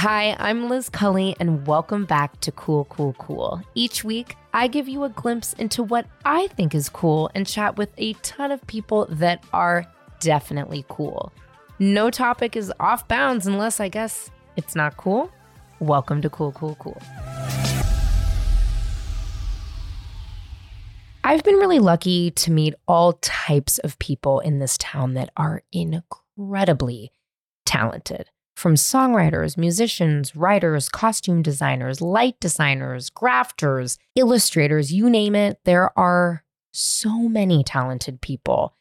Hi, I'm Liz Cully, and welcome back to Cool, Cool, Cool. Each week, I give you a glimpse into what I think is cool and chat with a ton of people that are definitely cool. No topic is off bounds unless I guess it's not cool. Welcome to Cool, Cool, Cool. I've been really lucky to meet all types of people in this town that are incredibly talented from songwriters, musicians, writers, costume designers, light designers, grafters, illustrators, you name it. There are so many talented people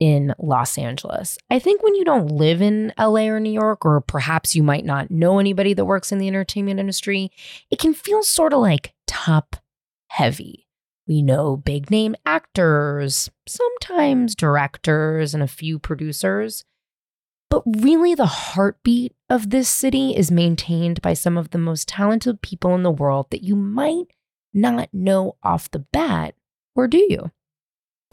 in Los Angeles. I think when you don't live in LA or New York, or perhaps you might not know anybody that works in the entertainment industry, it can feel sort of like top heavy. We know big name actors, sometimes directors, and a few producers. But really, the heartbeat of this city is maintained by some of the most talented people in the world that you might not know off the bat, or do you?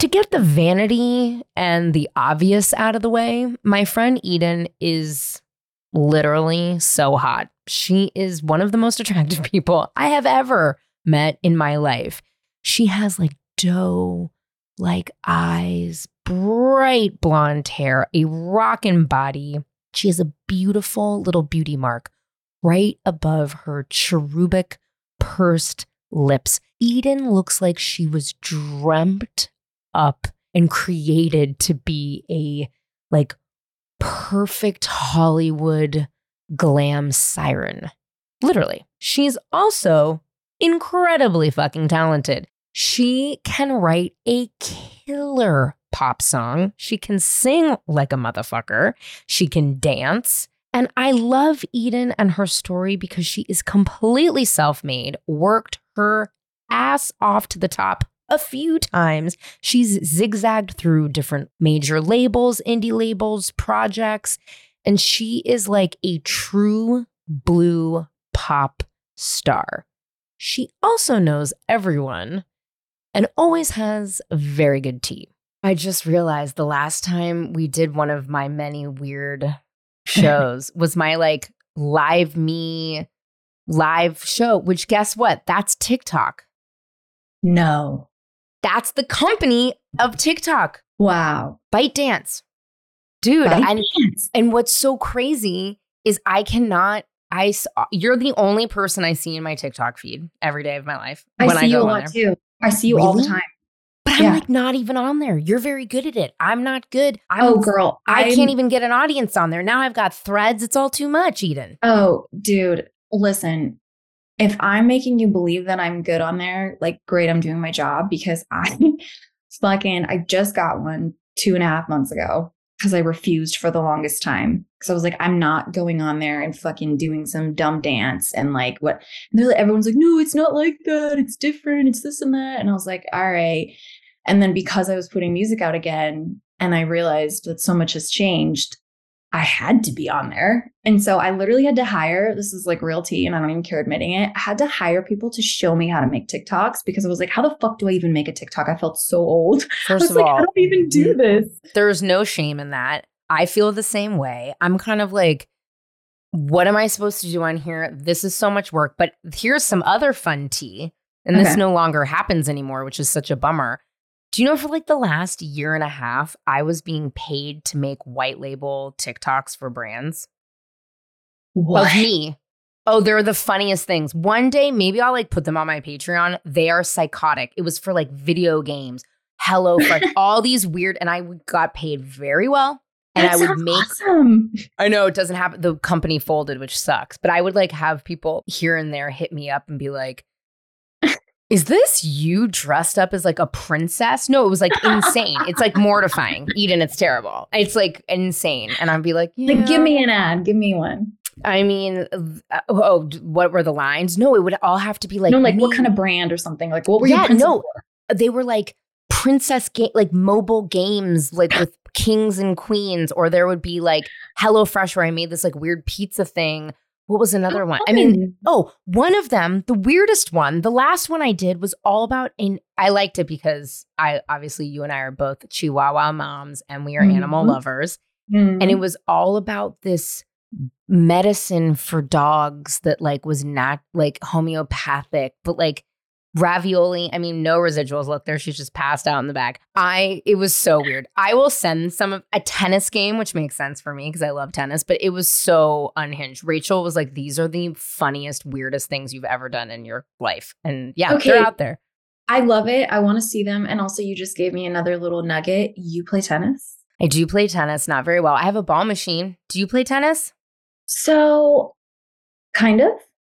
To get the vanity and the obvious out of the way, my friend Eden is literally so hot. She is one of the most attractive people I have ever met in my life. She has like doe like eyes, bright blonde hair, a rockin' body. She has a beautiful little beauty mark right above her cherubic, pursed lips. Eden looks like she was dreamt up and created to be a like perfect Hollywood glam siren. Literally. She's also incredibly fucking talented. She can write a killer pop song. She can sing like a motherfucker. She can dance. And I love Eden and her story because she is completely self made, worked her ass off to the top a few times. She's zigzagged through different major labels, indie labels, projects, and she is like a true blue pop star. She also knows everyone and always has very good tea. I just realized the last time we did one of my many weird shows was my like live me live show, which guess what? That's TikTok. No. That's the company of TikTok. Wow. ByteDance. Dude, Bite and, dance. and what's so crazy is I cannot I s- uh, you're the only person I see in my TikTok feed every day of my life I see I you a lot there. too. I see you all the time. I'm Yeah. like not even on there. You're very good at it. I'm not good. I'm, oh, girl. I I'm- can't even get an audience on there. Now I've got threads. It's all too much, Eden. Oh, dude. Listen, if I'm making you believe that I'm good on there, like, great, I'm doing my job because I fucking, I just got one two and a half months ago because I refused for the longest time. Because I was like, I'm not going on there and fucking doing some dumb dance and like what. And like, everyone's like, no, it's not like that. It's different. It's this and that. And I was like, all right. And then because I was putting music out again and I realized that so much has changed, I had to be on there. And so I literally had to hire, this is like real tea, and I don't even care admitting it. I had to hire people to show me how to make TikToks because I was like, how the fuck do I even make a TikTok? I felt so old. First of like, all, I don't even do this. there's no shame in that. I feel the same way. I'm kind of like, what am I supposed to do on here? This is so much work. But here's some other fun tea. And this no longer happens anymore, which is such a bummer. Do you know for like the last year and a half, I was being paid to make white label TikToks for brands? What? of me. Oh, they're the funniest things. One day, maybe I'll like put them on my Patreon. They are psychotic. It was for like video games, Hello Fresh, all these weird, and I got paid very well. And That I would make. awesome. I know it doesn't happen. The company folded, which sucks. But I would like have people here and there hit me up and be like, "Is this you dressed up as like a princess?" No, it was like insane. It's like mortifying. Eden, it's terrible. It's like insane. And I'd be like, Like, give me an ad. Give me one. I mean, uh, oh, what were the lines? No, it would all have to be like no, like what kind of brand or something? Like, what were Yeah, you? no. for? They were like princess game, like mobile games, like with kings and queens, or there would be like HelloFresh where I made this like weird pizza thing. What was another one? I mean, oh, one of them, the weirdest one, the last one I did was all about. And I liked it because I obviously you and I are both Chihuahua moms and we are animal Mhm. lovers Mhm. and it was all about this medicine for dogs that like was not like homeopathic, but like ravioli. I mean, no residuals. Look, there she's just passed out in the back. I it was so weird. I will send some of a tennis game, which makes sense for me because I love tennis, but it was so unhinged. Rachel was like, These are the funniest, weirdest things you've ever done in your life. And yeah, Okay. they're out there. I love it. I want to see them. And also, you just gave me another little nugget. You play tennis? I do play tennis, not very well. I have a ball machine. Do you play tennis? So, kind of.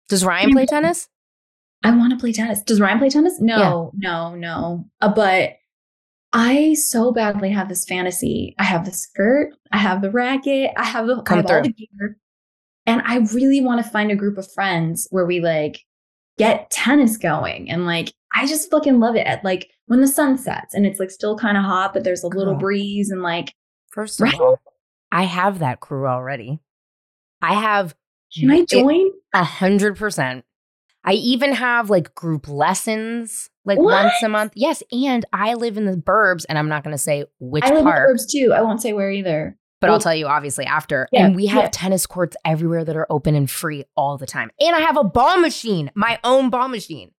Does Ryan play tennis? I want to play tennis. Does Ryan play tennis? No, no, no. Uh, but I so badly have this fantasy. I have the skirt, I have the racket, I have the, I Come have all the gear. And I really want to find a group of friends where we like get tennis going. And like, I just fucking love it at like when the sun sets and it's like still kind of hot, but there's a little Girl. breeze and like, First of Right? all, I have that crew already. I have can I join? A hundred percent. I even have like group lessons like What? once a month. Yes, and I live in the burbs, and I'm not going to say which I live in the burbs too. I won't say where either. but I'll tell you obviously after. Yeah, and we have yeah. tennis courts everywhere that are open and free all the time. And I have a ball machine, my own ball machine.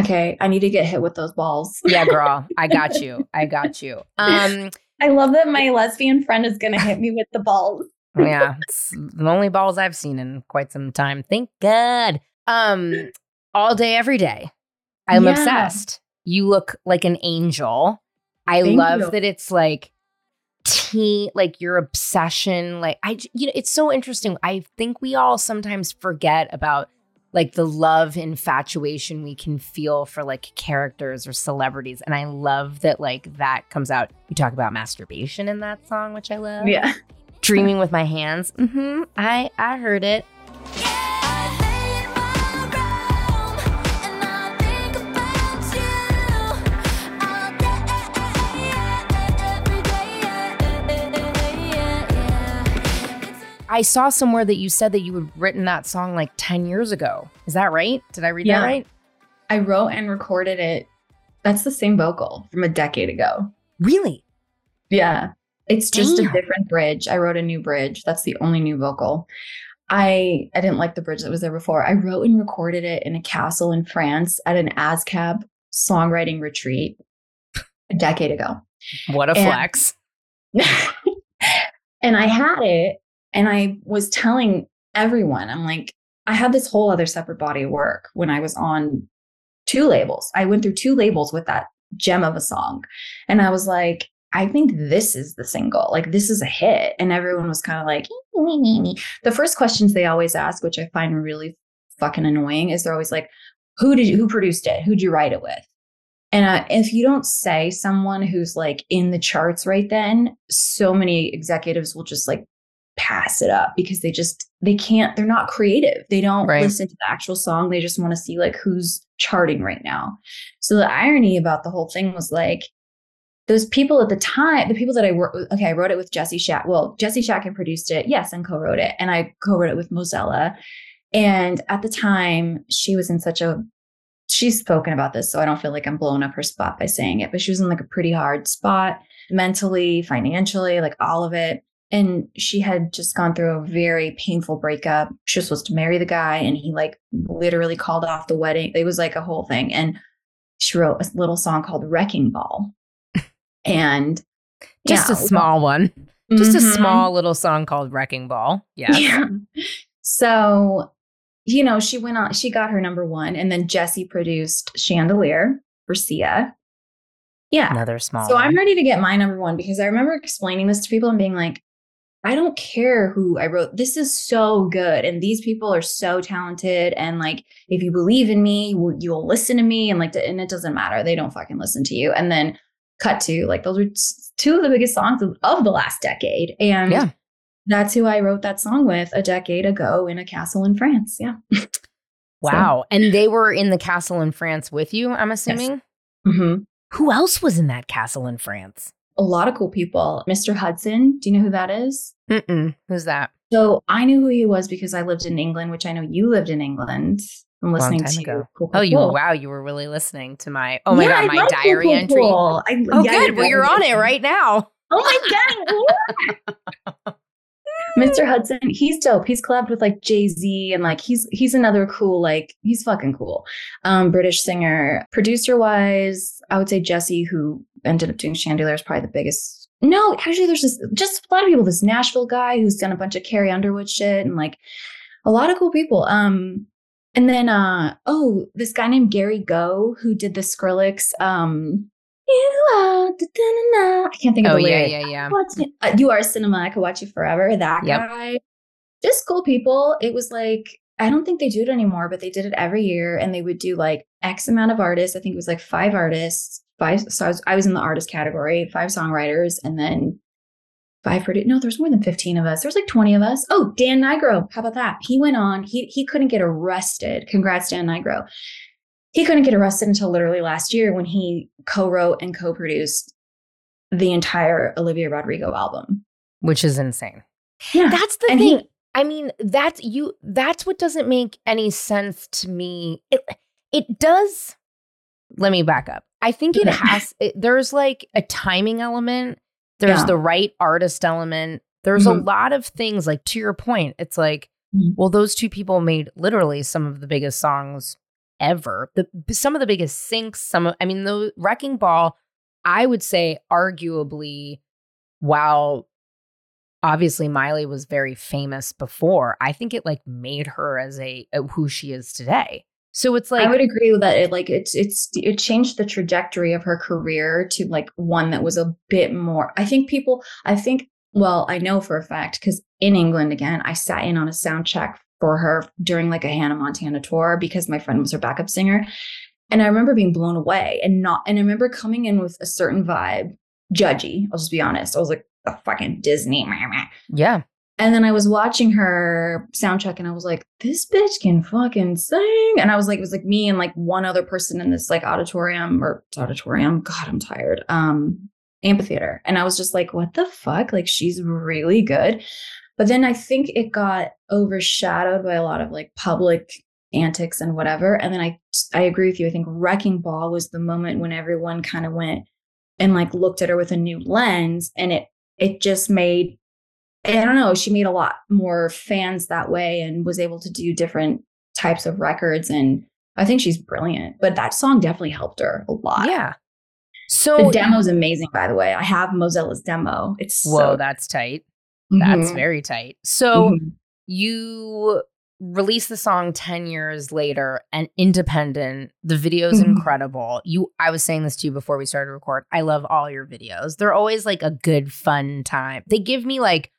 Okay, I need to get hit with those balls. Yeah, girl, I got you. I got you. Um, I love that my lesbian friend is going to hit me with the balls. yeah, it's the only balls I've seen in quite some time. Thank God. Um, all day, every day. I'm Yeah. obsessed. You look like an angel. I Thank love you. that it's like tea, like your obsession. Like I, you know, it's so interesting. I think we all sometimes forget about like the love infatuation we can feel for like characters or celebrities, and I love that like that comes out. You talk about masturbation in that song, which I love Yeah. dreaming with my hands. Mm-hmm. I I heard it. I saw somewhere that you said that you had written that song like 10 years ago. Is that right? Did I read Yeah. that right? I wrote and recorded it. That's the same vocal from a decade ago. Really? Yeah. It's just Damn. a different bridge. I wrote a new bridge. That's the only new vocal. I I didn't like the bridge that was there before. I wrote and recorded it in a castle in France at an ASCAP songwriting retreat a decade ago. What a And- flex. and I had it and I was telling everyone, I'm like, I had this whole other separate body of work when I was on two labels. I went through two labels with that gem of a song. And I was like, I think this is the single. Like this is a hit. And everyone was kind of like, the first questions they always ask, which I find really fucking annoying, is they're always like, who did you, who produced it? Who'd you write it with? And uh, if you don't say someone who's like in the charts right then, so many executives will just like pass it up because they just they can't they're not creative. They don't Right. listen to the actual song. They just want to see like who's charting right now. So the irony about the whole thing was like those people at the time, the people that I worked with, okay, I wrote it with Jesse Shatkin. Well, Jesse Shatkin produced it, yes, and co-wrote it. And I co-wrote it with Mozella. And at the time, she was in such a she's spoken about this, so I don't feel like I'm blowing up her spot by saying it, but she was in like a pretty hard spot mentally, financially, like all of it. And she had just gone through a very painful breakup. She was supposed to marry the guy, and he like literally called off the wedding. It was like a whole thing. And she wrote a little song called Wrecking Ball. And Just yeah, a small one. Just a Mhm. small little song called Wrecking Ball. Yeah. Yeah. So, you know, she went on, she got her number one, and then Jesse produced Chandelier for Sia. Yeah. Another small So one. I'm ready to get my number one because I remember explaining this to people and being like, I don't care who I wrote. This is so good. And these people are so talented. And like, if you believe in me, you- you'll listen to me. And like, and it doesn't matter. They don't fucking listen to you. And then cut to like, those are two of the biggest songs of, of the last decade. And Yeah. that's who I wrote that song with a decade ago in a castle in France. Yeah. Wow. And they were in the castle in France with you, I'm assuming? Mhm. Who else was in that castle in France? A lot of cool people. Mr. Hudson. Do you know who that is? Mm-mm. Who's that? So I knew who he was because I lived in England, which I know you lived in England. I'm listening to ago. Cool, Oh, you Cool. wow, you were really listening to my oh my Yeah, god, my Cool, diary Cool, entry. Cool. I, Oh yeah, good. Well you're on it right now. Oh my god! Mr. Hudson, he's dope. He's collabed with like Jay Z and like he's he's another cool like he's fucking cool. Um, British singer. Producer wise, I would say Jesse, who ended up doing Chandelier, is probably the biggest. No, actually, there's just just a lot of people. This Nashville guy who's done a bunch of Carrie Underwood shit and like a lot of cool people. Um, and then uh oh, this guy named Gary Go who did the Skrillex um you are, I can't think of Oh the yeah, lyric. yeah, yeah. It? Uh, you are cinema. I could watch you forever. That Yep. guy. Just cool people. It was like I don't think they do it anymore, but they did it every year, and they would do like X amount of artists. I think it was like five artists, five. So I was I was in the artist category, five songwriters, and then five produ No, there's more than fifteen of us. There's like twenty of us. Oh, Dan Nigro. How about that? He went on. He he couldn't get arrested. Congrats, Dan Nigro. He couldn't get arrested until literally last year when he co-wrote and co-produced the entire Olivia Rodrigo album. Which is insane. Yeah. That's the And thing. he- I mean, that's you that's what doesn't make any sense to me. It it does let me back up. I think it has it, there's like a timing element. There's Yeah. the right artist element. There's a Mhm. lot of things like to your point. It's like Mhm. well those two people made literally some of the biggest songs ever. The some of the biggest syncs, some of I mean the Wrecking Ball I would say arguably while obviously Miley was very famous before, I think it like made her as a, a who she is today. So it's like I would agree with that. It like it's it's it changed the trajectory of her career to like one that was a bit more. I think people. I think. Well, I know for a fact because in England again, I sat in on a sound check for her during like a Hannah Montana tour because my friend was her backup singer, and I remember being blown away and not. And I remember coming in with a certain vibe, judgy. I'll just be honest. I was like a fucking Disney. yeah. And then I was watching her sound check and I was like, this bitch can fucking sing. And I was like, it was like me and like one other person in this like auditorium or auditorium. God, I'm tired. Um, amphitheater. And I was just like, what the fuck? Like she's really good. But then I think it got overshadowed by a lot of like public antics and whatever. And then I I agree with you. I think Wrecking Ball was the moment when everyone kind of went and like looked at her with a new lens and it it just made I don't know, she made a lot more fans that way and was able to do different types of records. And I think she's brilliant. But that song definitely helped her a lot. Yeah. So The demo's amazing, by the way. I have Mozella's demo. It's Whoa, so that's tight. That's Mhm. very tight. So Mhm. you release the song 10 years later and independent the video's Mhm. incredible you i was saying this to you before we started to record i love all your videos they're always like a good fun time they give me like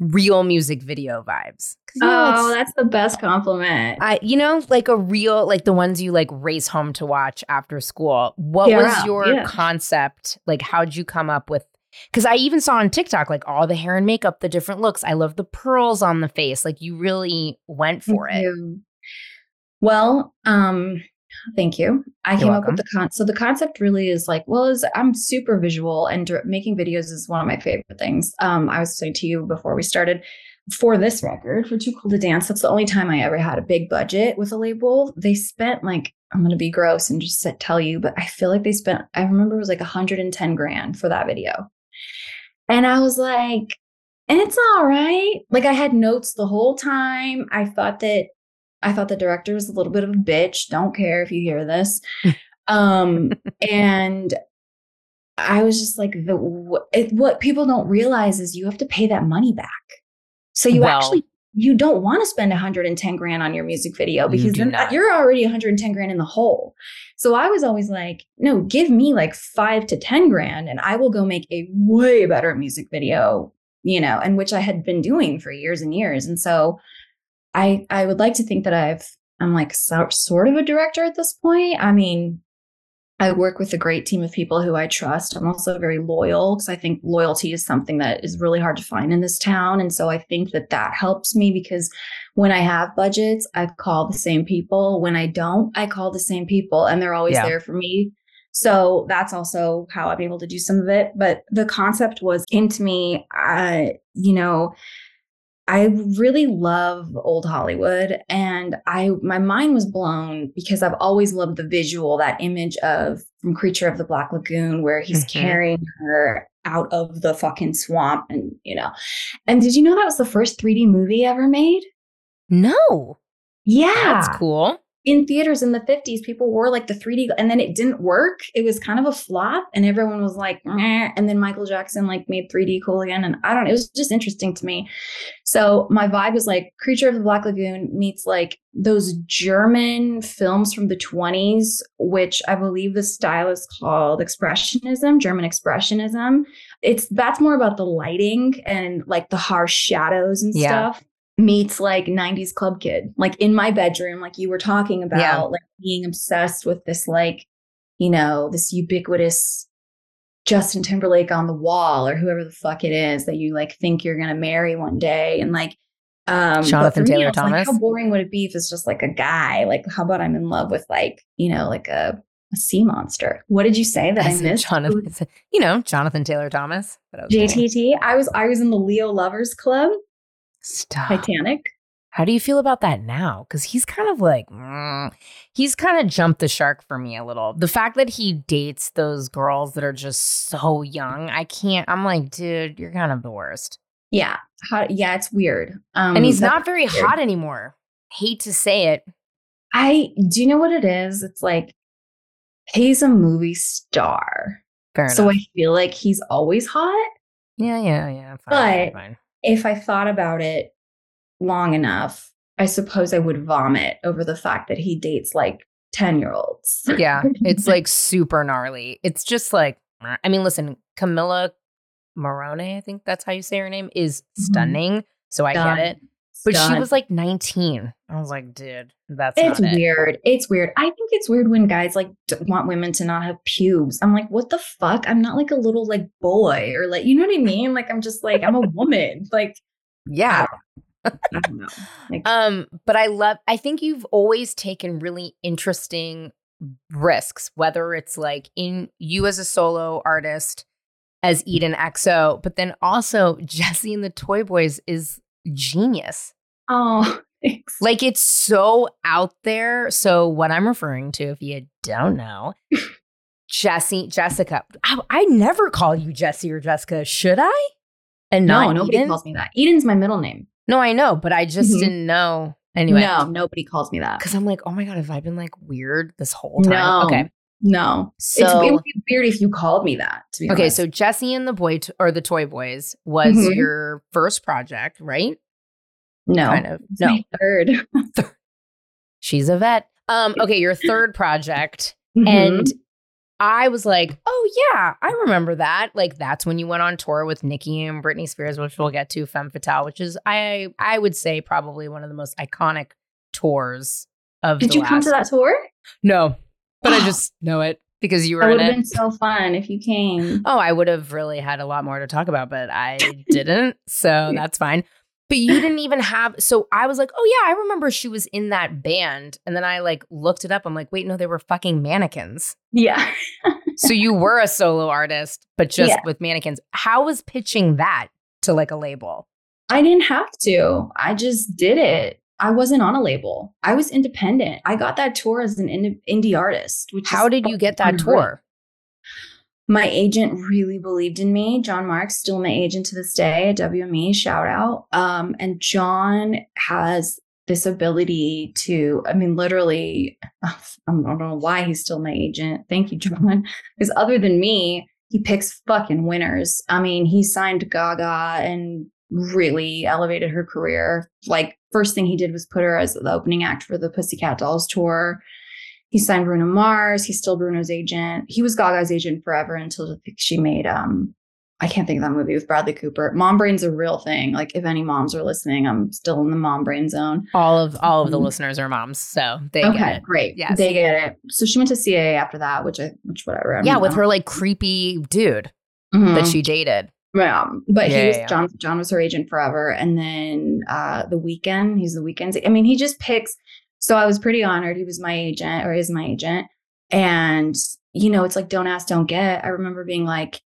real music video vibes. you know, Oh, that's the best compliment. I, you know, like a real, like the ones you like race home to watch after school. What Yeah, was your yeah. concept? Like, how'd you come up with? Because I even saw on TikTok, like all the hair and makeup, the different looks. I love the pearls on the face. Like, you really went for Thank it. you. Well, um, thank you. I You're came up with the con. So the concept really is like, well, is I'm super visual and making videos is one of my favorite things. Um, I was saying to you before we started. For this record, for Too Cool to Dance, that's the only time I ever had a big budget with a label. They spent like I'm gonna be gross and just tell you, but I feel like they spent. I remember it was like 110 grand for that video, and I was like, and it's all right. Like I had notes the whole time. I thought that I thought the director was a little bit of a bitch. Don't care if you hear this. um, and I was just like, the it, what people don't realize is you have to pay that money back. So you Well- actually you don't want to spend 110 grand on your music video because do then not. you're already 110 grand in the hole. So I was always like, no, give me like five to 10 grand and I will go make a way better music video, you know, and which I had been doing for years and years. And so I I would like to think that I've I'm like so, sort of a director at this point. I mean, I work with a great team of people who I trust. I'm also very loyal because I think loyalty is something that is really hard to find in this town. And so I think that that helps me because when I have budgets, I call the same people. When I don't, I call the same people and they're always Yeah. there for me. So that's also how I'm able to do some of it. But the concept was into me. I, you know, I really love old Hollywood and I my mind was blown because I've always loved the visual that image of from Creature of the Black Lagoon where he's mm-hmm. carrying her out of the fucking swamp and you know. And did you know that was the first 3D movie ever made? No. Yeah. That's cool in theaters in the 50s, people wore like the 3D and then it didn't work. It was kind of a flop and everyone was like, Meh. and then Michael Jackson like made 3D cool again. And I don't know, it was just interesting to me. So my vibe was like Creature of the Black Lagoon meets like those German films from the 20s, which I believe the style is called Expressionism, German Expressionism. It's that's more about the lighting and like the harsh shadows and yeah. stuff meets like 90s club kid like in my bedroom like you were talking about yeah. like being obsessed with this like you know this ubiquitous Justin Timberlake on the wall or whoever the fuck it is that you like think you're gonna marry one day and like um Jonathan Taylor me, Thomas. Like, how boring would it be if it's just like a guy? Like how about I'm in love with like, you know, like a, a sea monster. What did you say that I, I missed? Jonathan, you know, Jonathan Taylor Thomas. JTT. I was I was in the Leo Lovers Club Stop. Titanic. How do you feel about that now? Because he's kind of like, mm, he's kind of jumped the shark for me a little. The fact that he dates those girls that are just so young, I can't. I'm like, dude, you're kind of the worst. Yeah, How, yeah, it's weird. Um, and he's not very weird. hot anymore. Hate to say it. I do you know what it is? It's like he's a movie star, Fair so. I feel like he's always hot. Yeah, yeah, yeah. Fine, but fine if I thought about it long enough, I suppose I would vomit over the fact that he dates like 10 year olds. yeah. It's like super gnarly. It's just like, I mean, listen, Camila Morrone, I think that's how you say her name, is mm-hmm. stunning. Mm-hmm. So I Done. get it. But Done. she was like 19. I was like, dude, that's it's weird. It. It's weird. I think it's weird when guys like want women to not have pubes. I'm like, what the fuck? I'm not like a little like boy or like, you know what I mean? Like, I'm just like, I'm a woman. Like, yeah. I don't know. Like, um, but I love. I think you've always taken really interesting risks, whether it's like in you as a solo artist, as Eden XO, but then also Jessie and the Toy Boys is genius. Oh, thanks. Like it's so out there. So what I'm referring to, if you don't know, Jessie, Jessica. I, I, never call you Jessie or Jessica. Should I? And no, nobody Eden? calls me that. Eden's my middle name. No, I know, but I just mm-hmm. didn't know. Anyway, no, nobody calls me that because I'm like, oh my god, have I been like weird this whole time? No, okay, no. So, it's, it would be weird if you called me that. To be okay, honest. so Jessie and the boy or the Toy Boys was mm-hmm. your first project, right? No, kind of. No, third. She's a vet. Um, okay, your third project, mm-hmm. and I was like, oh yeah, I remember that. Like that's when you went on tour with Nicki and Britney Spears, which we'll get to, Femme Fatale, which is I I would say probably one of the most iconic tours of. Did you come to that tour? No, but I just know it because you were. It would have been so fun if you came. Oh, I would have really had a lot more to talk about, but I didn't, so that's fine. But you didn't even have. So I was like, oh yeah, I remember she was in that band, and then I like looked it up. I'm like, wait, no, they were fucking mannequins. Yeah. so you were a solo artist, but just yeah. with mannequins. How was pitching that to like a label? I didn't have to. I just did it. I wasn't on a label. I was independent. I got that tour as an indie artist. Which How did you get that tour? My agent really believed in me. John Marks, still my agent to this day at WME, shout out. Um, and John has this ability to, I mean, literally, I don't know why he's still my agent. Thank you, John. Because other than me, he picks fucking winners. I mean, he signed Gaga and really elevated her career. Like, first thing he did was put her as the opening act for the Pussycat Dolls tour. He signed Bruno Mars. He's still Bruno's agent. He was Gaga's agent forever until she made um I can't think of that movie with Bradley Cooper. Mom brain's a real thing. Like if any moms are listening, I'm still in the mom brain zone. All of all of the um, listeners are moms, so they okay, get it. Great. Yes. They get it. So she went to CAA after that, which I which whatever. I yeah, with her like creepy dude mm-hmm. that she dated. Yeah, but yeah, he was yeah. John. John was her agent forever, and then uh the Weeknd. He's the Weeknd's. I mean, he just picks. So I was pretty honored. He was my agent, or is my agent, and you know, it's like don't ask, don't get. I remember being like,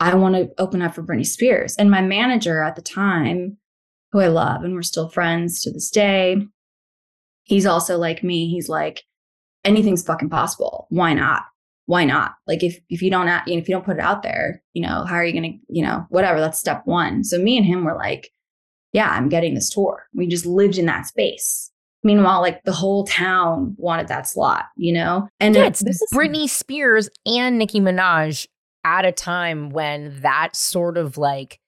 I want to open up for Britney Spears, and my manager at the time who I love, and we're still friends to this day. He's also like me. He's like, anything's fucking possible. Why not? Why not? Like if if you don't if you don't put it out there, you know, how are you gonna, you know, whatever. That's step one. So me and him were like, yeah, I'm getting this tour. We just lived in that space. Meanwhile, like the whole town wanted that slot, you know? And yeah, it's this is Britney Spears and Nicki Minaj at a time when that sort of like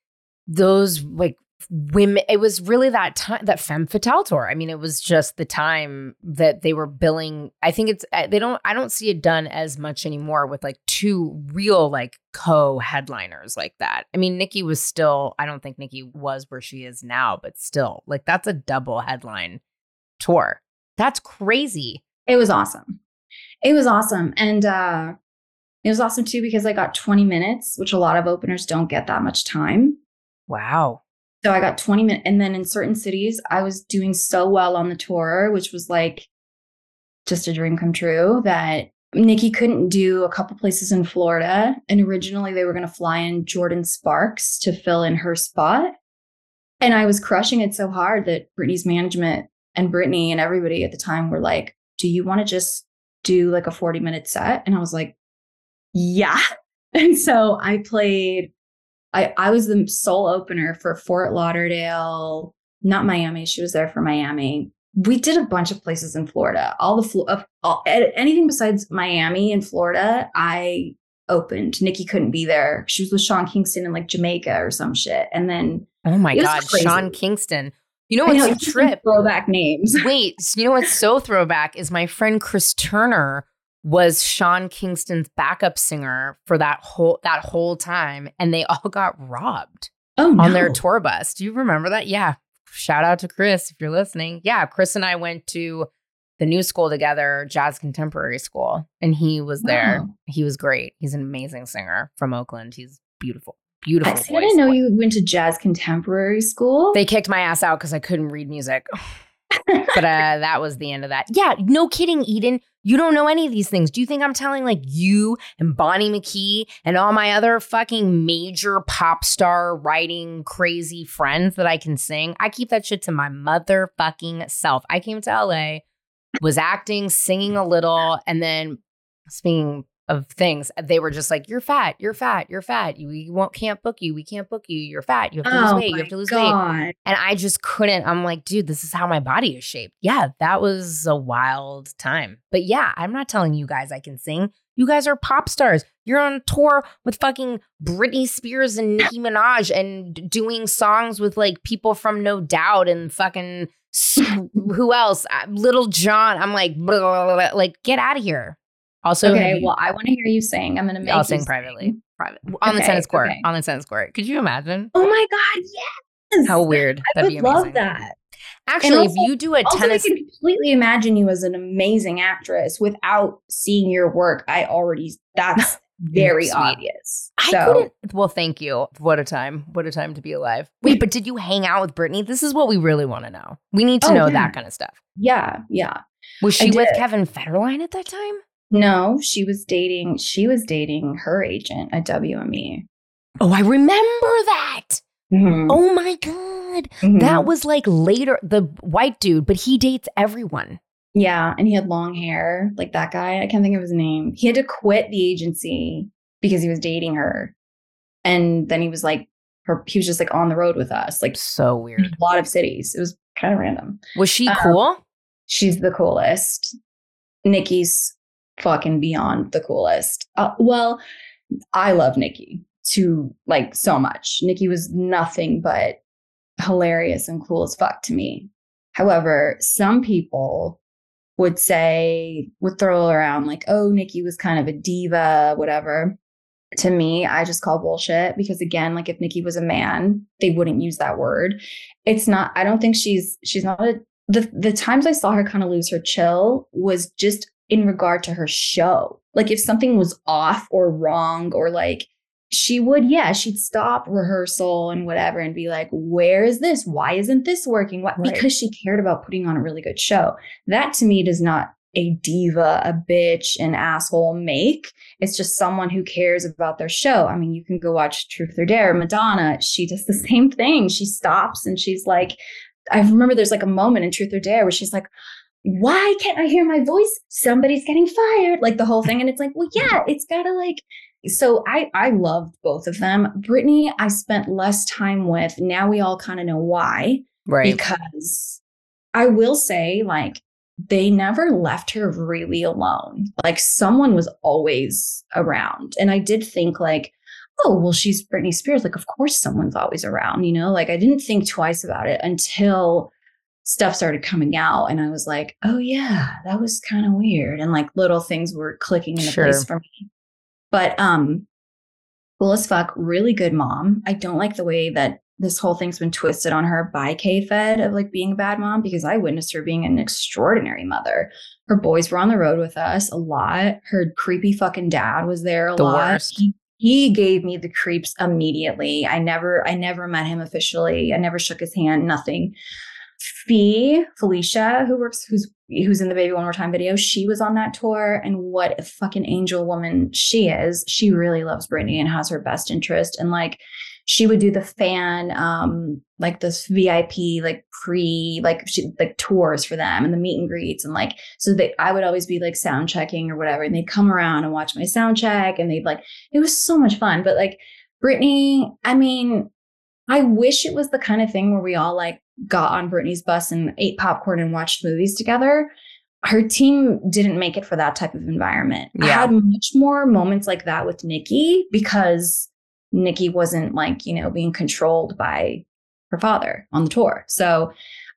those like women it was really that time that femme fatale tour. I mean it was just the time that they were billing. I think it's uh, they don't i don't see it done as much anymore with like two real like co-headliners like that. I mean nicki was still i don't think nicki was where she is now but still like that's a double headline tour. That's crazy. It was awesome. It was awesome. And uh it was awesome too because i got 20 minutes which a lot of openers don't get that much time. Wow so I got 20 minutes. And then in certain cities, I was doing so well on the tour, which was like just a dream come true that Nicki couldn't do a couple places in Florida. And originally they were going to fly in Jordin Sparks to fill in her spot. And I was crushing it so hard that Britney's management and Britney and everybody at the time were like, Do you want to just do like a 40 minute set? And I was like, Yeah. And so I played I, I was the sole opener for Fort Lauderdale, not Miami. She was there for Miami. We did a bunch of places in Florida. All the uh, all, anything besides Miami and Florida, I opened. Nicki couldn't be there. She was with Sean Kingston in like Jamaica or some shit. And then oh my god, Sean Kingston. You know what's know, a trip? Throwback names. Wait, you know what's so throwback is my friend Chris Turner was Sean Kingston's backup singer for that whole that whole time, and they all got robbed oh, no. on their tour bus. Do you remember that? Yeah. Shout out to Chris if you're listening. Yeah, Chris and I went to the new school together, Jazz Contemporary School, and he was there. Wow. He was great. He's an amazing singer from Oakland. He's beautiful. Beautiful. I, see, I didn't know you went to jazz contemporary school. They kicked my ass out because I couldn't read music. but uh, that was the end of that. Yeah, no kidding, Eden. You don't know any of these things. Do you think I'm telling like you and Bonnie McKee and all my other fucking major pop star writing crazy friends that I can sing? I keep that shit to my motherfucking self. I came to LA, was acting, singing a little, and then speaking of things. They were just like, "You're fat. You're fat. You're fat. You, we won't can't book you. We can't book you. You're fat. You have to oh lose weight. You have to lose God. weight." And I just couldn't. I'm like, dude, this is how my body is shaped. Yeah, that was a wild time. But yeah, I'm not telling you guys I can sing. You guys are pop stars. You're on tour with fucking Britney Spears and Nicki Minaj and doing songs with like people from No Doubt and fucking who else? Uh, Lil Jon. I'm like, blah, blah, blah, like, get out of here. Also, okay. You, well, I want to hear you sing. I'm going to make. I'll sing privately, private on okay, the tennis court. Okay. On the tennis court. Could you imagine? Oh my god! Yes. How weird. I That'd would love that. Actually, also, if you do a tennis, I can completely imagine you as an amazing actress without seeing your work. I already that's very obvious. I so. couldn't. Well, thank you. What a time! What a time to be alive. Wait, but did you hang out with Britney? This is what we really want to know. We need to oh, know yeah. that kind of stuff. Yeah, yeah. Was she with Kevin Federline at that time? No, she was dating. She was dating her agent at WME. Oh, I remember that. Mm-hmm. Oh my god, mm-hmm. that was like later. The white dude, but he dates everyone. Yeah, and he had long hair, like that guy. I can't think of his name. He had to quit the agency because he was dating her, and then he was like, her. He was just like on the road with us, like so weird. A lot of cities. It was kind of random. Was she um, cool? She's the coolest. Nicki's fucking beyond the coolest. Uh, well, I love Nicki to like so much. Nicki was nothing but hilarious and cool as fuck to me. However, some people would say, would throw around like, oh, Nicki was kind of a diva, whatever. To me, I just call bullshit because again, like if Nicki was a man, they wouldn't use that word. It's not, I don't think she's she's not a the the times I saw her kind of lose her chill was just in regard to her show. Like if something was off or wrong or like she would, yeah, she'd stop rehearsal and whatever and be like, where is this? Why isn't this working? What? Right. Because she cared about putting on a really good show. That to me does not a diva, a bitch, an asshole make. It's just someone who cares about their show. I mean, you can go watch Truth or Dare. Madonna, she does the same thing. She stops and she's like, I remember there's like a moment in Truth or Dare where she's like, why can't I hear my voice? Somebody's getting fired. Like the whole thing. And it's like, well, yeah, it's gotta like so I I loved both of them. Britney, I spent less time with. Now we all kind of know why. Right. Because I will say, like, they never left her really alone. Like someone was always around. And I did think like, oh, well, she's Britney Spears. Like, of course someone's always around, you know? Like I didn't think twice about it until stuff started coming out and I was like, oh yeah, that was kind of weird. And like little things were clicking into sure. place for me. But um cool as fuck, really good mom. I don't like the way that this whole thing's been twisted on her by K-Fed of like being a bad mom because I witnessed her being an extraordinary mother. Her boys were on the road with us a lot. Her creepy fucking dad was there a the lot. He, he gave me the creeps immediately. I never I never met him officially. I never shook his hand, nothing. Fee, Felicia, who works, who's who's in the Baby One More Time video, she was on that tour, and what a fucking angel woman she is. She really loves Britney and has her best interest, and like she would do the fan, um, like this VIP, like pre, like she, like tours for them and the meet and greets, and like so they, I would always be like sound checking or whatever, and they'd come around and watch my sound check, and they'd like it was so much fun, but like Britney, I mean, I wish it was the kind of thing where we all like got on Britney's bus and ate popcorn and watched movies together. Her team didn't make it for that type of environment. Yeah. I had much more moments like that with Nicki because Nicki wasn't like, you know, being controlled by her father on the tour. So,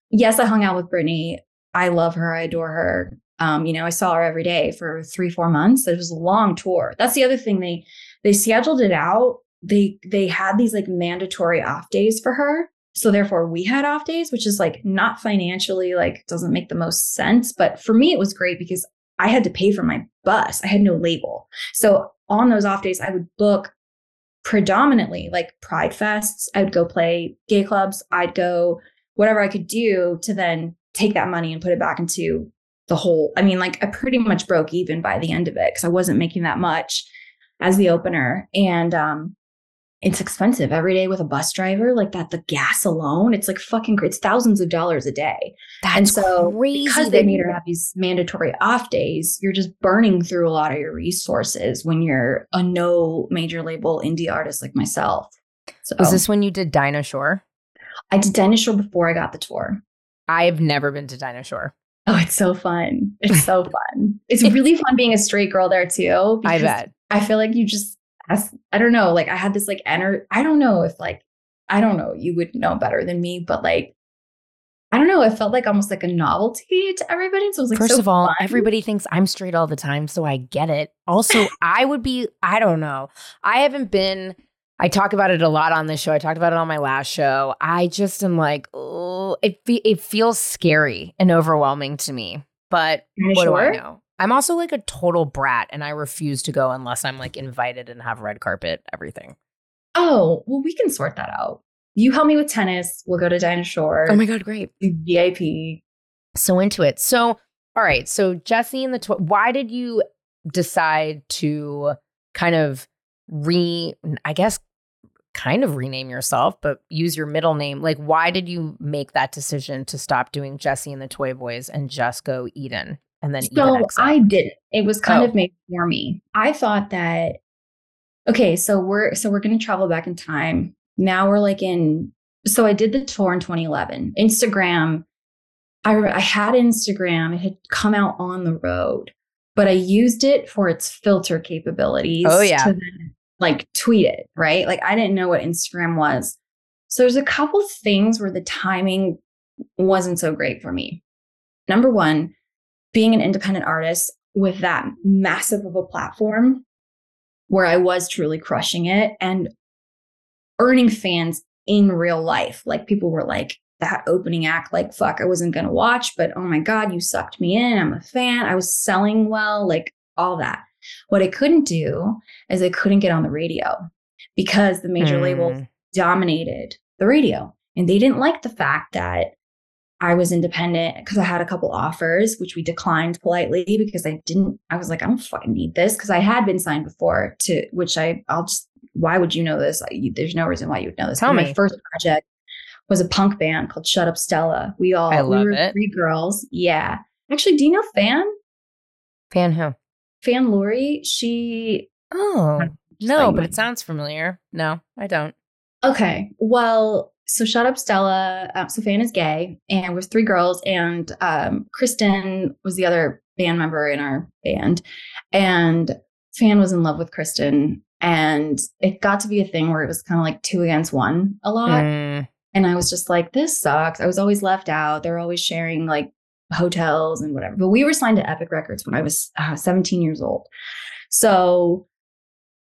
yes, I hung out with Britney. I love her. I adore her. Um, you know, I saw her every day for three, four months. It was a long tour. That's the other thing. They they scheduled it out. They they had these like mandatory off days for her. So therefore we had off days, which is like not financially like doesn't make the most sense. But for me, it was great because I had to pay for my bus. I had no label. So on those off days, I would book predominantly like pride fests. I would go play gay clubs. I'd go whatever I could do to then take that money and put it back into the whole. I mean, like I pretty much broke even by the end of it because I wasn't making that much as the opener. And um, it's expensive. Every day with a bus driver like that the gas alone it's like fucking great it's thousands of dollars a day. That's and so crazy because they made her have these mandatory off days you're just burning through a lot of your resources when you're a no major label indie artist like myself. So was this when you did dinah shore? I did dinah shore before i got the tour. I've never been to dinah shore. Oh it's so fun. It's so fun. It's really fun being a straight girl there too i bet. I feel like you just I don't know, like I had this like energy. I don't know if like, I don't know, you would know better than me, but like, I don't know. It felt like almost like a novelty to everybody. So it was like, first so of all, fun. everybody thinks I'm straight all the time, so I get it. Also, I would be, I don't know. I haven't been. I talk about it a lot on this show. I talked about it on my last show. I just am like, oh, it it feels scary and overwhelming to me. But what sure? do I know? I'm also like a total brat and I refuse to go unless I'm like invited and have red carpet, everything. Oh, well, we can sort that out. You help me with tennis. We'll go to Dinah Shore. Oh my God, great. VIP. So into it. So, all right. So, Jessie and the, tw- why did you decide to kind of re, I guess, kind of rename yourself, but use your middle name? Like, why did you make that decision to stop doing Jessie and the Toy Boys and just go Eden? And then so I didn't. It was kind oh. of made for me. I thought that okay, so we're so we're going to travel back in time. Now we're like in. So I did the tour in 2011. Instagram. I I had Instagram. It had come out on the road, but I used it for its filter capabilities. Oh yeah. To then, like tweet it right. Like I didn't know what Instagram was. So there's a couple things where the timing wasn't so great for me. Number one, being an independent artist with that massive of a platform where I was truly crushing it and earning fans in real life. Like people were like, that opening act, like, fuck, I wasn't going to watch, but oh my God, you sucked me in. I'm a fan. I was selling well, like all that. What I couldn't do is I couldn't get on the radio because the major mm. labels dominated the radio. And they didn't like the fact that I was independent because I had a couple offers, which we declined politely because I didn't, I was like, I don't fucking need this because I had been signed before to which I, I'll just, why would you know this? I, there's no reason why you would know this. Tell me. My first project was a punk band called Shut Up Stella. We all, I we love were it. three girls. Yeah. Actually, do you know Fan? Fan who? Fan Lori? She, Oh, no, but it sounds familiar. No, I don't. Okay. Well, so Shut Up Stella, uh, so Fan is gay, and we're three girls, and um, Kristen was the other band member in our band. And Fan was in love with Kristen. And it got to be a thing where it was kind of like two against one a lot. Mm, And I was just like, this sucks. I was always left out. They're always sharing like hotels and whatever. But we were signed to Epic Records when I was uh, 17 years old. So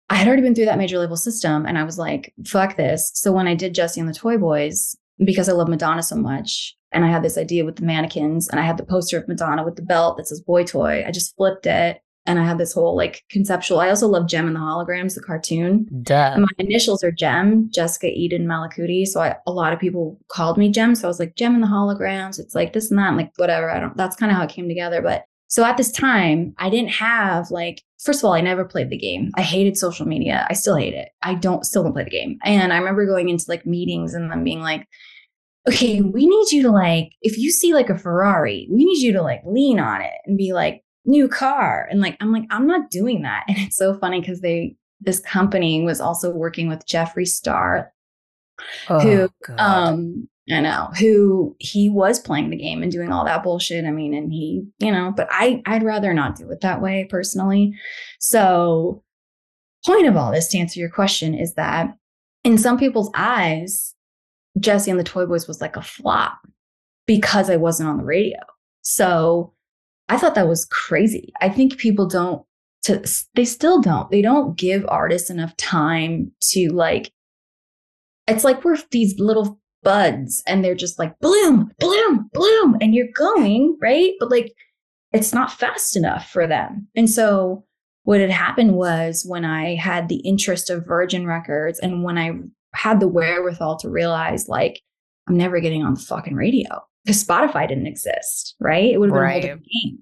I had already been through that major label system and I was like, fuck this. So when I did Jessie and the Toy Boys, because I love Madonna so much, and I had this idea with the mannequins and I had the poster of Madonna with the belt that says boy toy, I just flipped it. And I had this whole like conceptual. I also love Jem and the Holograms, the cartoon. duh. My initials are Jem, Jessica Eden Malakuti. So I, a lot of people called me Jem. So I was like, Jem and the holograms. It's like this and that, and like whatever. I don't, that's kind of how it came together. But so at this time, I didn't have like, first of all, I never played the game. I hated social media. I still hate it. I don't, still don't play the game. And I remember going into like meetings and them being like, okay, we need you to like, if you see like a Ferrari, we need you to like lean on it and be like, new car. And like, I'm like, I'm not doing that. And it's so funny because they, this company was also working with Jeffree Star, Oh, who, God. um, I know who he was playing the game and doing all that bullshit. I mean, and he, you know, but I, I'd rather not do it that way personally. So, point of all this to answer your question is that in some people's eyes, Jessie and the Toy Boys was like a flop because I wasn't on the radio. So I thought that was crazy. I think people don't to they still don't. They don't give artists enough time to like it's like we're these little buds and they're just like bloom, bloom, bloom and you're going, right? But like it's not fast enough for them. And so what had happened was when I had the interest of Virgin Records and when I had the wherewithal to realize like I'm never getting on the fucking radio because Spotify didn't exist, right? It would have been a Right. different game.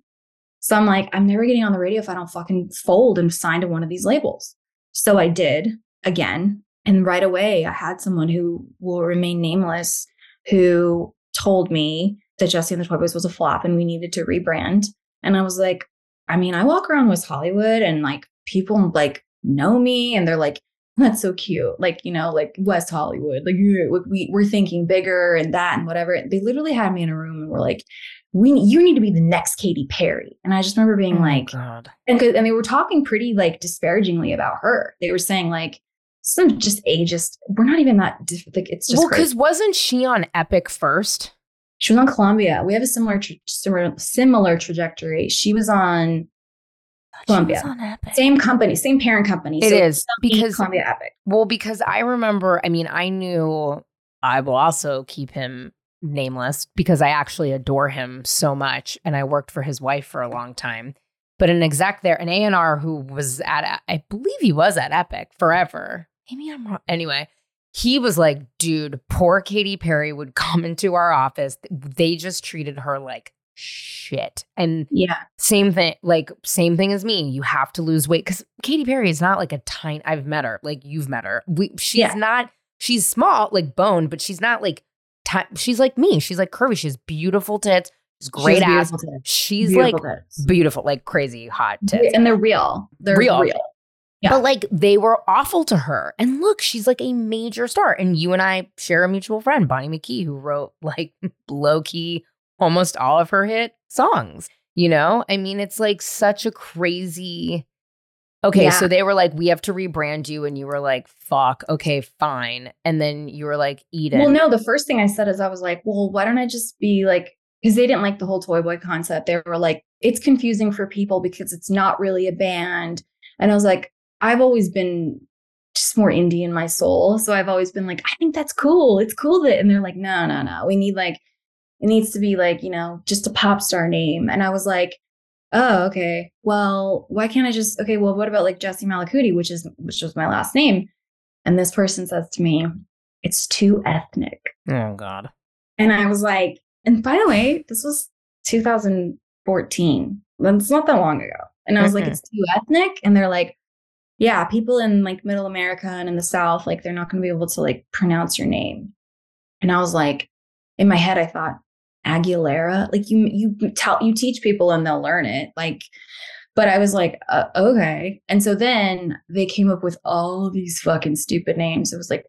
So I'm like, I'm never getting on the radio if I don't fucking fold and sign to one of these labels. So I did again. And right away, I had someone who will remain nameless who told me that Jessie and the Toy Boys was a flop and we needed to rebrand. And I was like, I mean, I walk around West Hollywood and like people like know me and they're like, that's so cute. Like, you know, like West Hollywood, like we- we, we're thinking bigger and that and whatever. They literally had me in a room and were like, we, you need to be the next Katy Perry. And I just remember being Oh, like, God. and, and they were talking pretty like disparagingly about her. They were saying like, some just ageist. We're not even that, diff- like, it's just Well, because wasn't she on Epic first? She was on Columbia. We have a similar tra- similar similar trajectory. She was on Columbia. On same company, same parent company. It is, Sony, because- Columbia Epic. Well, because I remember, I mean, I knew I will also keep him nameless because I actually adore him so much and I worked for his wife for a long time. But an exec there, an A&R who was at, I believe he was at Epic forever. Maybe I'm wrong. Anyway, he was like, dude, poor Katy Perry would come into our office. They just treated her like shit. And Yeah, same thing, like same thing as me. You have to lose weight because Katy Perry is not like a tiny. I've met her, like you've met her. We, she's Yeah. not. She's small, like bone, but she's not like. Ti- she's like me. She's like curvy. She has beautiful tits. She's great She's ass. beautiful. She's Beautiful like tits. beautiful, like crazy hot tits. and they're real. They're Real. real. Yeah. But like they were awful to her. And look, she's like a major star. And you and I share a mutual friend, Bonnie McKee, who wrote like low key almost all of her hit songs. You know, I mean, it's like such a crazy. Okay, Yeah. so they were like, we have to rebrand you. And you were like, fuck, okay, fine. And then you were like, Eden. Well, no, the first thing I said is I was like, well, why don't I just be like, because they didn't like the whole Toy Boy concept. They were like, it's confusing for people because it's not really a band. And I was like, I've always been just more indie in my soul. So I've always been like, I think that's cool. It's cool that, and they're like, no, no, no. We need like, it needs to be like, you know, just a pop star name. And I was like, oh, okay. Well, why can't I just, okay, well, what about like Jessie Malakuti, which is, which was my last name? And this person says to me, it's too ethnic. oh, God. And I was like, and by the way, this was 2014. That's not that long ago. And I was like, Mhm. it's too ethnic. And they're like, yeah, people in like middle America and in the South, like they're not going to be able to like pronounce your name. And I was like, in my head, I thought, Aguilera, like you, you tell, you teach people and they'll learn it. Like, but I was like, uh, okay. And so then they came up with all these fucking stupid names. It was like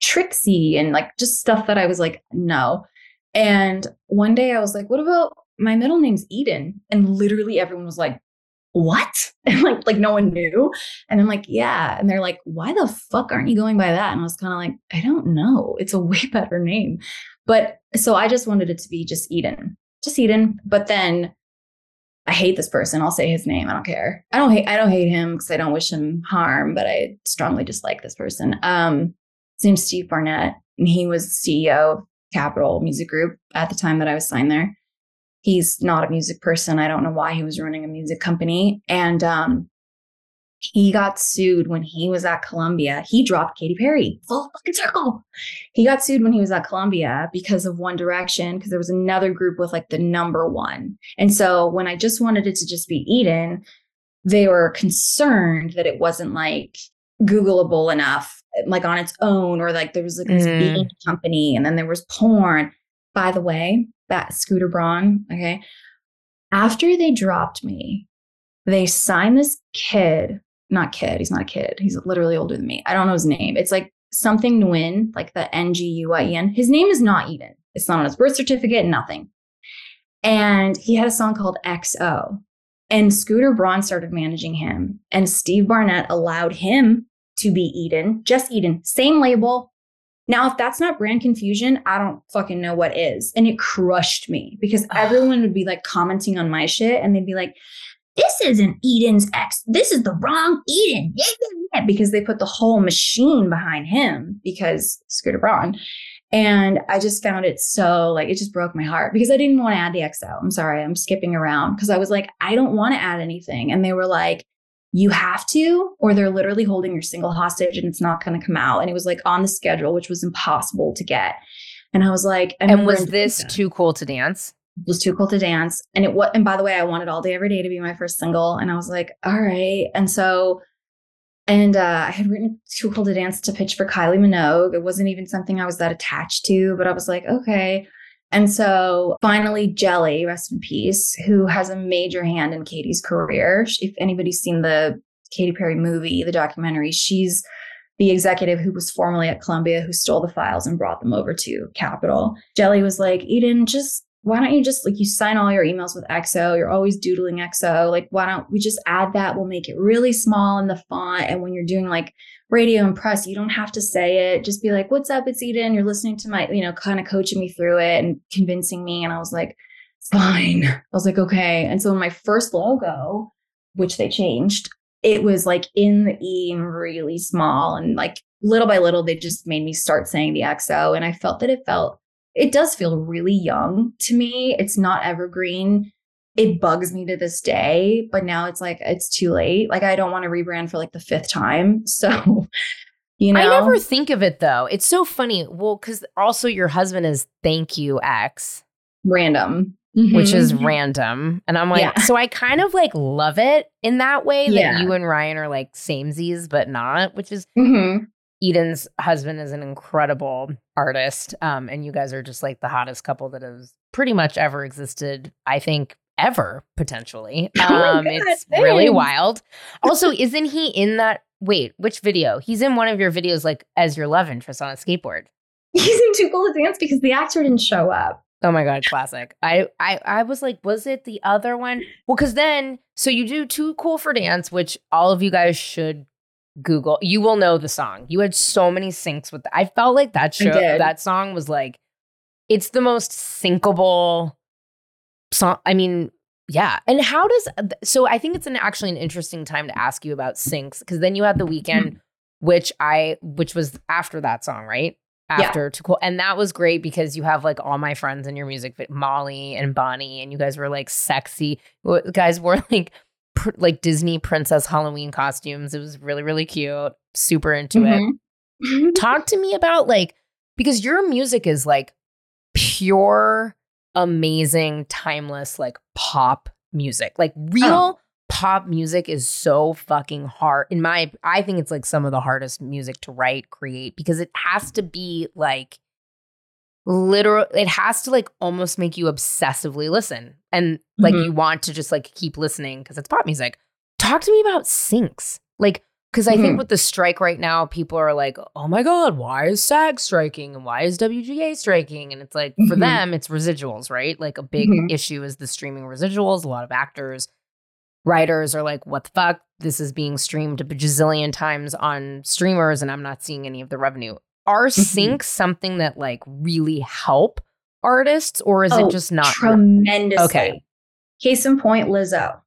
Trixie and like just stuff that I was like, no. And one day I was like, what about my middle name's Eden? And literally everyone was like, what? And like, like no one knew. And I'm like, yeah. And they're like, why the fuck aren't you going by that? And I was kind of like, I don't know. It's a way better name. But so I just wanted it to be just Eden, just Eden. But then I hate this person. I'll say his name. I don't care. I don't hate. I don't hate him because I don't wish him harm. But I strongly dislike this person. Um, his name's Steve Barnett, and he was CEO of Capitol Music Group at the time that I was signed there. He's not a music person. I don't know why he was running a music company, and um, he got sued when he was at Columbia. He dropped Katy Perry, full fucking circle. He got sued when he was at Columbia because of One Direction, because there was another group with like the number one. And so when I just wanted it to just be Eden, they were concerned that it wasn't like Googleable enough, like on its own, or like there was like this Mm. company and then there was porn. By the way, that Scooter Braun, okay. After they dropped me, they signed this kid, not kid, he's not a kid. He's literally older than me. I don't know his name. It's like something Nguyen, like the N G U I E N. His name is not Eden. It's not on his birth certificate, nothing. And he had a song called XO. And Scooter Braun started managing him. And Steve Barnett allowed him to be Eden, just Eden, same label. Now, if that's not brand confusion, I don't fucking know what is. And it crushed me because everyone would be like commenting on my shit and they'd be like, this isn't Eden's ex. This is the wrong Eden. Yeah, yeah, yeah," Because they put the whole machine behind him because Scooter Braun. And I just found it so like it just broke my heart because I didn't want to add the XO. I'm sorry, I'm skipping around because I was like, I don't want to add anything. And they were like, you have to, or they're literally holding your single hostage and it's not going to come out. And it was like on the schedule, which was impossible to get. And I was like, I And was this too cool to dance? It was too cool to dance. And it was, and by the way, I wanted all day every day to be my first single. And I was like, all right. And so, and uh, I had written too cool to dance to pitch for Kylie Minogue. It wasn't even something I was that attached to, but I was like, okay. And so finally, Jelly, rest in peace, who has a major hand in Katy's career. If anybody's seen the Katy Perry movie, the documentary, she's the executive who was formerly at Columbia who stole the files and brought them over to Capitol. Jelly was like, Eden, just why don't you just like you sign all your emails with XO? You're always doodling XO. Like, why don't we just add that? We'll make it really small in the font. And when you're doing like radio and press, you don't have to say it. Just be like, what's up? It's Eden. You're listening to my, you know, kind of coaching me through it and convincing me. And I was like, fine. I was like, okay. And so my first logo, which they changed, it was like in the E and really small. And like little by little, they just made me start saying the XO. And I felt that it felt, it does feel really young to me. It's not evergreen. It bugs me to this day, but now it's like, it's too late. Like, I don't want to rebrand for like the fifth time. So, you know, I never think of it though. It's so funny. Well, because also your husband is thank you X, random, which is Mhm. random. And I'm like, Yeah. so I kind of like love it in that way Yeah. that you and Ryan are like samesies, but not, which is Mhm. Eden's husband is an incredible artist. Um, and you guys are just like the hottest couple that has pretty much ever existed, I think, ever potentially. Oh Um, God, it's really wild. Also, isn't he in that? Wait, which video? He's in one of your videos, like as your love interest on a skateboard. He's in Too Cool to Dance because the actor didn't show up. Oh my god, classic. I I I was like, was it the other one? Well, because then so you do too cool for dance, which all of you guys should Google. You will know the song. You had so many syncs with. I felt like that show that song was like, it's the most syncable song. I mean, yeah. And how does so? I think it's an actually an interesting time to ask you about syncs because then you had the weekend, which I which was after that song, right? Yeah. After too cool, and that was great because you have like all my friends in your music, Molly and Bonnie, and you guys were like sexy. You guys wore like pr- like Disney princess Halloween costumes. It was really really cute. Super into it Mhm. talk to me about like because your music is like pure amazing, timeless, like pop music. Like real Oh. pop music is so fucking hard. In my I think it's like some of the hardest music to write, create because it has to be like literal it has to like almost make you obsessively listen. And like Mhm. you want to just like keep listening because it's pop music. Talk to me about syncs. Like because I think Mhm. with the strike right now, people are like, oh my God, why is SAG striking? And why is WGA striking? And it's like, for Mhm. them, it's residuals, right? Like a big Mhm. issue is the streaming residuals. A lot of actors, writers are like, what the fuck? This is being streamed a bajillion times on streamers, and I'm not seeing any of the revenue. Are Mhm. syncs something that like really help artists, or is Oh, it just not? tremendously. Okay. Case in point, Lizzo.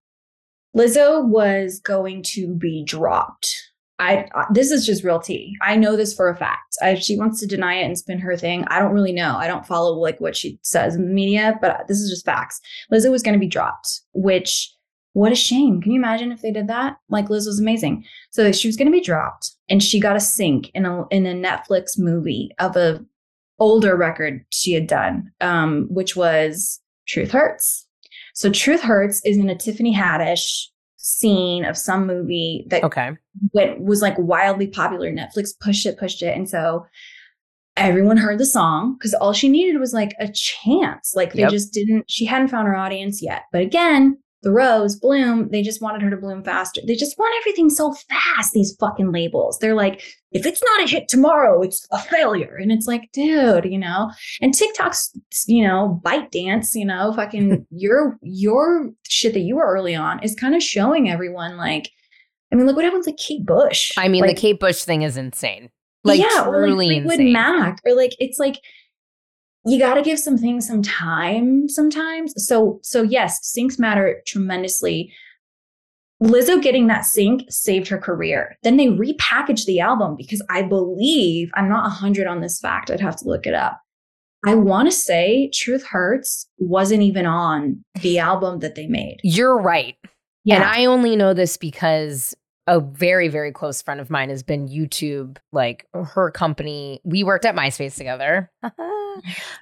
Lizzo was going to be dropped. I, this is just real tea. I know this for a fact. I, she wants to deny it and spin her thing. I don't really know. I don't follow like what she says in the media, but this is just facts. Lizzo was going to be dropped, which what a shame. Can you imagine if they did that? Like Liz was amazing. So she was going to be dropped, and she got a sync in a in a Netflix movie of a older record she had done, um, which was Truth Hurts. So Truth Hurts is in a Tiffany Haddish scene of some movie that Okay. went was like wildly popular. Netflix pushed it, pushed it, and so everyone heard the song because all she needed was like a chance. Like they Yep. just didn't. She hadn't found her audience yet. But again, the rose bloom. They just wanted her to bloom faster. They just want everything so fast. These fucking labels. They're like, if it's not a hit tomorrow, it's a failure. And it's like, dude, you know. And TikTok's, you know, ByteDance. You know, fucking your your shit that you were early on is kind of showing everyone like. I mean, look what happened to Kate Bush. I mean, Like, the Kate Bush thing is insane. Like yeah, or like truly Fleetwood insane. Mac, or like it's like you got to give some things some time sometimes. So so yes, syncs matter tremendously. Lizzo getting that sync saved her career. Then they repackaged the album because I believe I'm not 100 on this fact. I'd have to look it up. I want to say Truth Hurts wasn't even on the album that they made. You're right. Yeah. And I only know this because a very, very close friend of mine has been YouTube, like her company. We worked at MySpace together.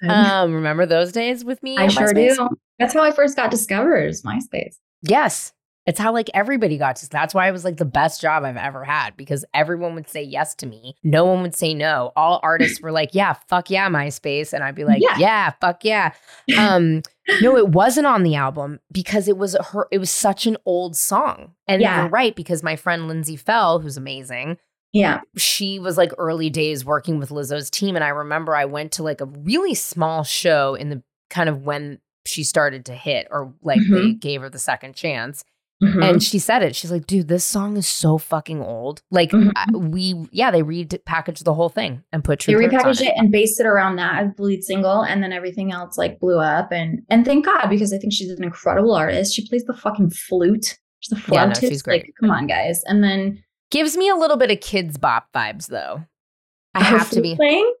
um, remember those days with me? I sure MySpace? do. That's how I first got discovered is MySpace. Yes. It's how like everybody got to. That's why it was like the best job I've ever had because everyone would say yes to me. No one would say no. All artists were like, "Yeah, fuck yeah, MySpace," and I'd be like, Yeah. "Yeah, fuck yeah." Um, no, it wasn't on the album because it was her. It was such an old song, and Yeah. you're right because my friend Lindsay Fell, who's amazing, Yeah. she was like early days working with Lizzo's team. And I remember I went to like a really small show in the kind of when she started to hit or like Mm-hmm. they gave her the second chance. Mhm. And she said it. She's like, dude, this song is so fucking old. Like, Mhm. I- we, yeah, they repackaged the whole thing and put they Truth Hurts on repackaged it and based it around that as the lead single and then everything else like blew up and and thank god because i think she's an incredible artist she plays the fucking flute she's a Yeah, no, flautist she's great. like come on guys and then Gives me a little bit of Kidz Bop vibes though. I have to be playing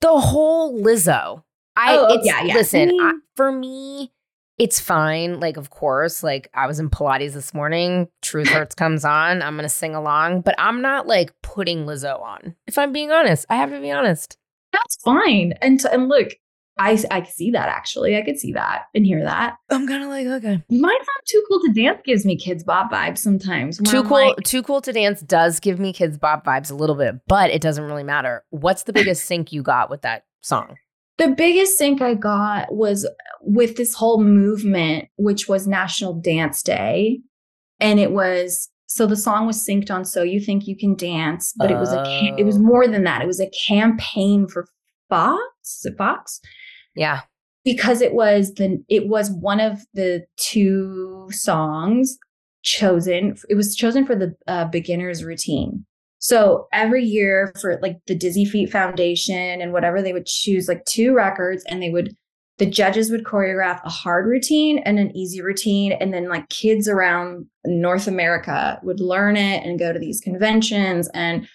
the whole Lizzo. I oh, oh, it's, yeah, yeah. listen, I I, for me, it's fine. Like, of course, like I was in Pilates this morning. Truth Hurts comes on. I'm gonna sing along, but I'm not like putting Lizzo on. If I'm being honest, I have to be honest. that's fine and and look i i see that actually i could see that and hear that I'm kind of like, okay. my song too cool to dance gives me Kidz Bop vibes sometimes Too I'm cool, like, too cool to dance does give me Kidz Bop vibes a little bit, but it doesn't really matter. What's the biggest sync you got with that song? the biggest sync I got was with this whole movement, which was National Dance Day. And it was so the song was synced on So You Think You Can Dance, but it was a it was Oh. more than that. It was a campaign for Fox, is it Fox? Yeah, Because it was the it was one of the two songs chosen. It was chosen for the uh, beginner's routine. So every year for like the Dizzy Feet Foundation and whatever, they would choose like two records and they would, the judges would choreograph a hard routine and an easy routine. And then like kids around North America would learn it and go to these conventions. And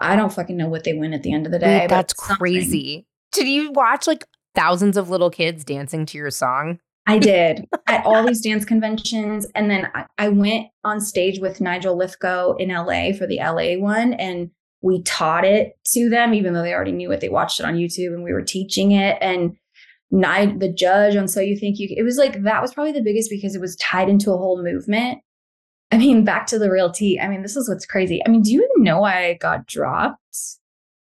I don't fucking know what they win at the end of the day. That's crazy. Did you watch like thousands of little kids dancing to your song? I did at all these dance conventions. And then I, I went on stage with Nigel Lythgoe in LA for the LA one. And we taught it to them, even though they already knew it. They watched it on YouTube and we were teaching it. And night the judge on So You Think You it was like that was probably the biggest because it was tied into a whole movement. I mean, back to the real tea. I mean, this is what's crazy. I mean, do you know why I got dropped?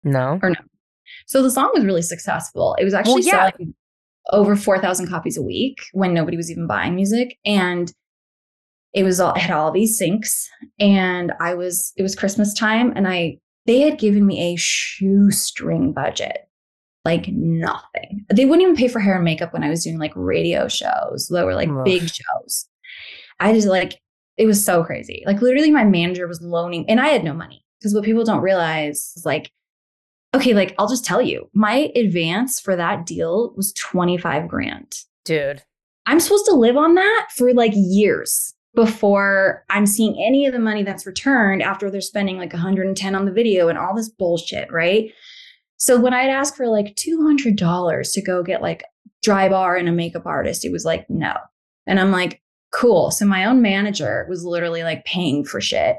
No. Or no. So the song was really successful. It was actually Well, yeah. selling over 4,000 copies a week when nobody was even buying music. And it was all, it had all these syncs. And I was, it was Christmas time and I, they had given me a shoestring budget, like nothing. They wouldn't even pay for hair and makeup when I was doing like radio shows that were like Ugh. big shows. I just like, it was so crazy. Like literally my manager was loaning and I had no money because what people don't realize is like, okay, like I'll just tell you, my advance for that deal was 25 grand. Dude. I'm supposed to live on that for like years before I'm seeing any of the money that's returned after they're spending like 110 on the video and all this bullshit, right? So when I'd ask for like $200 to go get like dry bar and a makeup artist, it was like, no. And I'm like, cool. So my own manager was literally like paying for shit.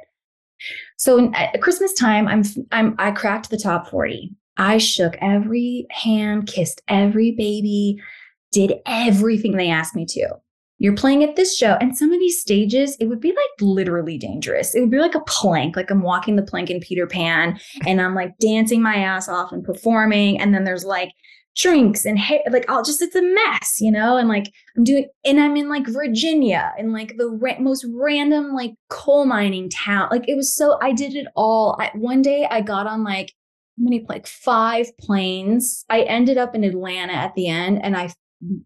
So at Christmas time, I'm I'm I cracked the top 40. I shook every hand, kissed every baby, did everything they asked me to. You're playing at this show, and some of these stages, it would be like literally dangerous. It would be like a plank, like I'm walking the plank in Peter Pan, and I'm like dancing my ass off and performing. And then there's like drinks and hair, like I'll just, it's a mess, you know? And like I'm doing, and I'm in like Virginia, in like the ra- most random like coal mining town. Like it was so, I did it all. I, one day I got on like, how many, like five planes. I ended up in Atlanta at the end, and I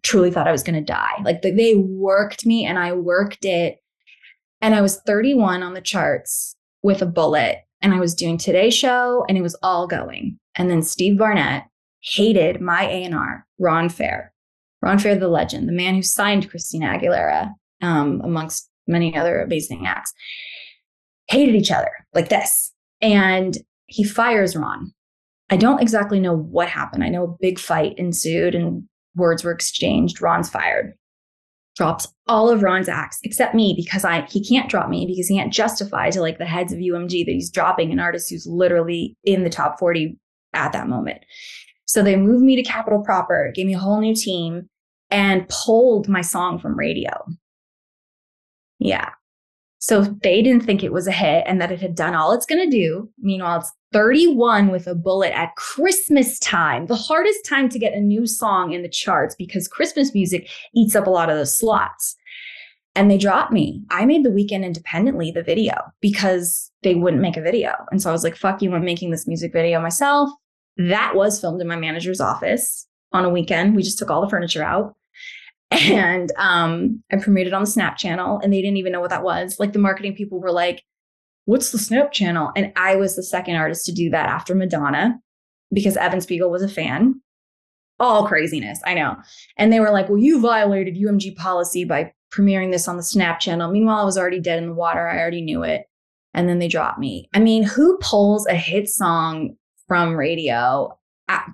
truly thought I was going to die. Like the, they worked me and I worked it. And I was 31 on the charts with a bullet. And I was doing Today Show and it was all going. And then Steve Barnett hated my A&R, Ron Fair. Ron Fair, the legend, the man who signed Christina Aguilera, um, amongst many other amazing acts, hated each other like this. And he fires Ron. I don't exactly know what happened. I know a big fight ensued and words were exchanged. Ron's fired. Drops all of Ron's acts except me because I he can't drop me because he can't justify to like the heads of UMG that he's dropping an artist who's literally in the top 40 at that moment. So they moved me to Capitol Proper, gave me a whole new team, and pulled my song from radio. Yeah. So they didn't think it was a hit and that it had done all it's going to do. Meanwhile, it's 31 with a bullet at Christmas time, the hardest time to get a new song in the charts because Christmas music eats up a lot of those slots. And they dropped me. I made the weekend independently the video because they wouldn't make a video. And so I was like, fuck you, I'm making this music video myself. That was filmed in my manager's office on a weekend. We just took all the furniture out and um, I premiered it on the Snap channel, and they didn't even know what that was. Like the marketing people were like, "What's the Snap channel?" And I was the second artist to do that after Madonna, because Evan Spiegel was a fan. All craziness, I know. And they were like, "Well, you violated UMG policy by premiering this on the Snap channel." Meanwhile, I was already dead in the water. I already knew it, and then they dropped me. I mean, who pulls a hit song from radio?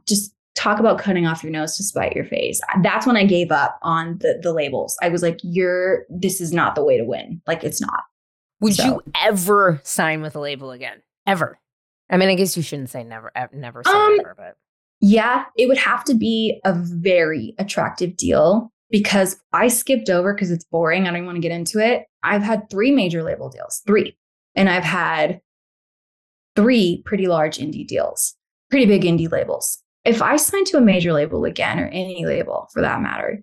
Just talk about cutting off your nose to spite your face. That's when I gave up on the the labels. I was like, "You're this is not the way to win. Like it's not." Would So- you ever sign with a label again? Ever? I mean, I guess you shouldn't say never, ev- never say Um, never, but Yeah, it would have to be a very attractive deal because I skipped over because it's boring. I don't want to get into it. I've had three major label deals, three, and I've had three pretty large indie deals, pretty big indie labels. If I signed to a major label again, or any label for that matter,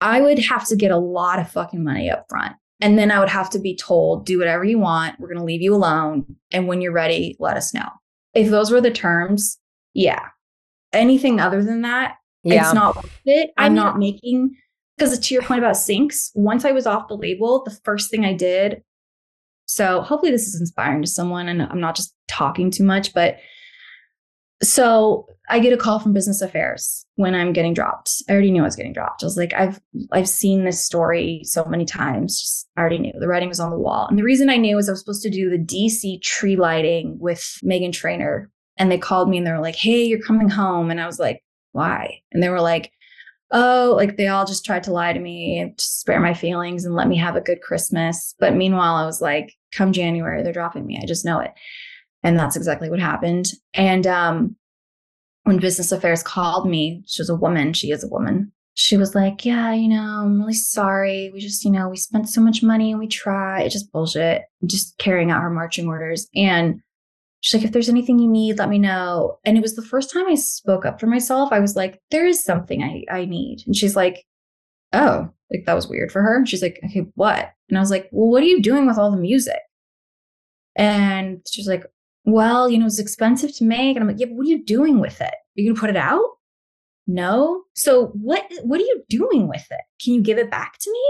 I would have to get a lot of fucking money up front. And then I would have to be told, do whatever you want. We're going to leave you alone. And when you're ready, let us know. If those were the terms, yeah. Anything other than that, yeah. it's not worth it. I I'm not making because to your point about syncs, once I was off the label, the first thing I did. So hopefully this is inspiring to someone, and I'm not just talking too much, but so I get a call from business affairs when I'm getting dropped. I already knew I was getting dropped. I was like, I've I've seen this story so many times. Just I already knew the writing was on the wall. And the reason I knew is I was supposed to do the DC tree lighting with Meghan Trainor. And they called me and they were like, Hey, you're coming home. And I was like, Why? And they were like, Oh, like they all just tried to lie to me and spare my feelings and let me have a good Christmas. But meanwhile, I was like, come January, they're dropping me. I just know it. And that's exactly what happened. And um when business affairs called me, she was a woman, she is a woman. She was like, Yeah, you know, I'm really sorry. We just, you know, we spent so much money and we tried. It's just bullshit. Just carrying out her marching orders. And she's like, if there's anything you need, let me know. And it was the first time I spoke up for myself. I was like, there is something I, I need. And she's like, Oh, like that was weird for her. She's like, Okay, what? And I was like, Well, what are you doing with all the music? And she's like, well, you know, it's expensive to make. And I'm like, yeah, but what are you doing with it? Are you gonna put it out? No. So what what are you doing with it? Can you give it back to me?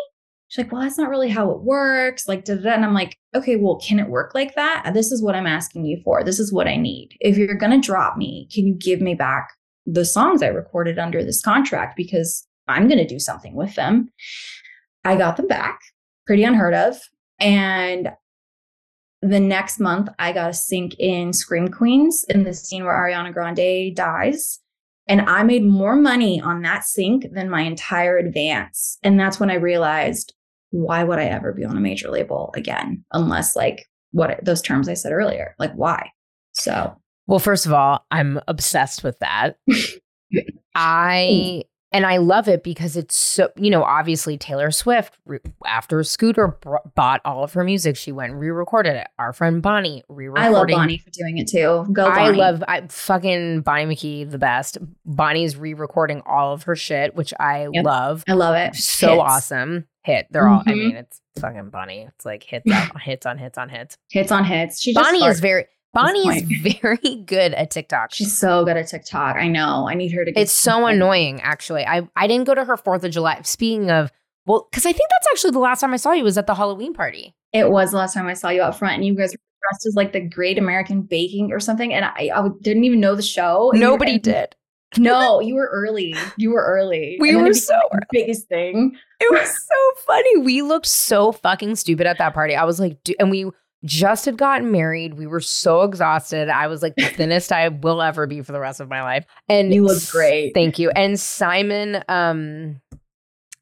She's like, well, that's not really how it works. Like, da, da, da. and I'm like, okay, well, can it work like that? Uh, this is what I'm asking you for. This is what I need. If you're gonna drop me, can you give me back the songs I recorded under this contract? Because I'm gonna do something with them. I got them back, pretty unheard of. And the next month, I got a sync in Scream Queens in the scene where Ariana Grande dies. And I made more money on that sync than my entire advance. And that's when I realized why would I ever be on a major label again? Unless, like, what those terms I said earlier, like, why? So, well, first of all, I'm obsessed with that. I and I love it because it's so, you know, obviously Taylor Swift, after Scooter bought all of her music, she went and re recorded it. Our friend Bonnie re recorded. I love Bonnie for doing it too. Go, Bonnie. I love, I fucking Bonnie McKee, the best. Bonnie's re recording all of her shit, which I yep. love. I love it. So hits. awesome. Hit. They're mm-hmm. all, I mm-hmm. mean, it's fucking Bonnie. It's like hits on hits on hits on hits. Hits on hits. She Bonnie is very, Bonnie is very good at TikTok. She's so good at TikTok. I know. I need her to. Get it's so annoying, actually. I I didn't go to her Fourth of July. Speaking of, well, because I think that's actually the last time I saw you was at the Halloween party. It was the last time I saw you out front, and you guys were dressed as like the Great American Baking or something, and I, I didn't even know the show. Nobody you, did. No, you were early. You were early. We were so like biggest thing. It was so funny. We looked so fucking stupid at that party. I was like, and we just had gotten married. We were so exhausted. I was like the thinnest I will ever be for the rest of my life. And you look great. Thank you. And Simon, um,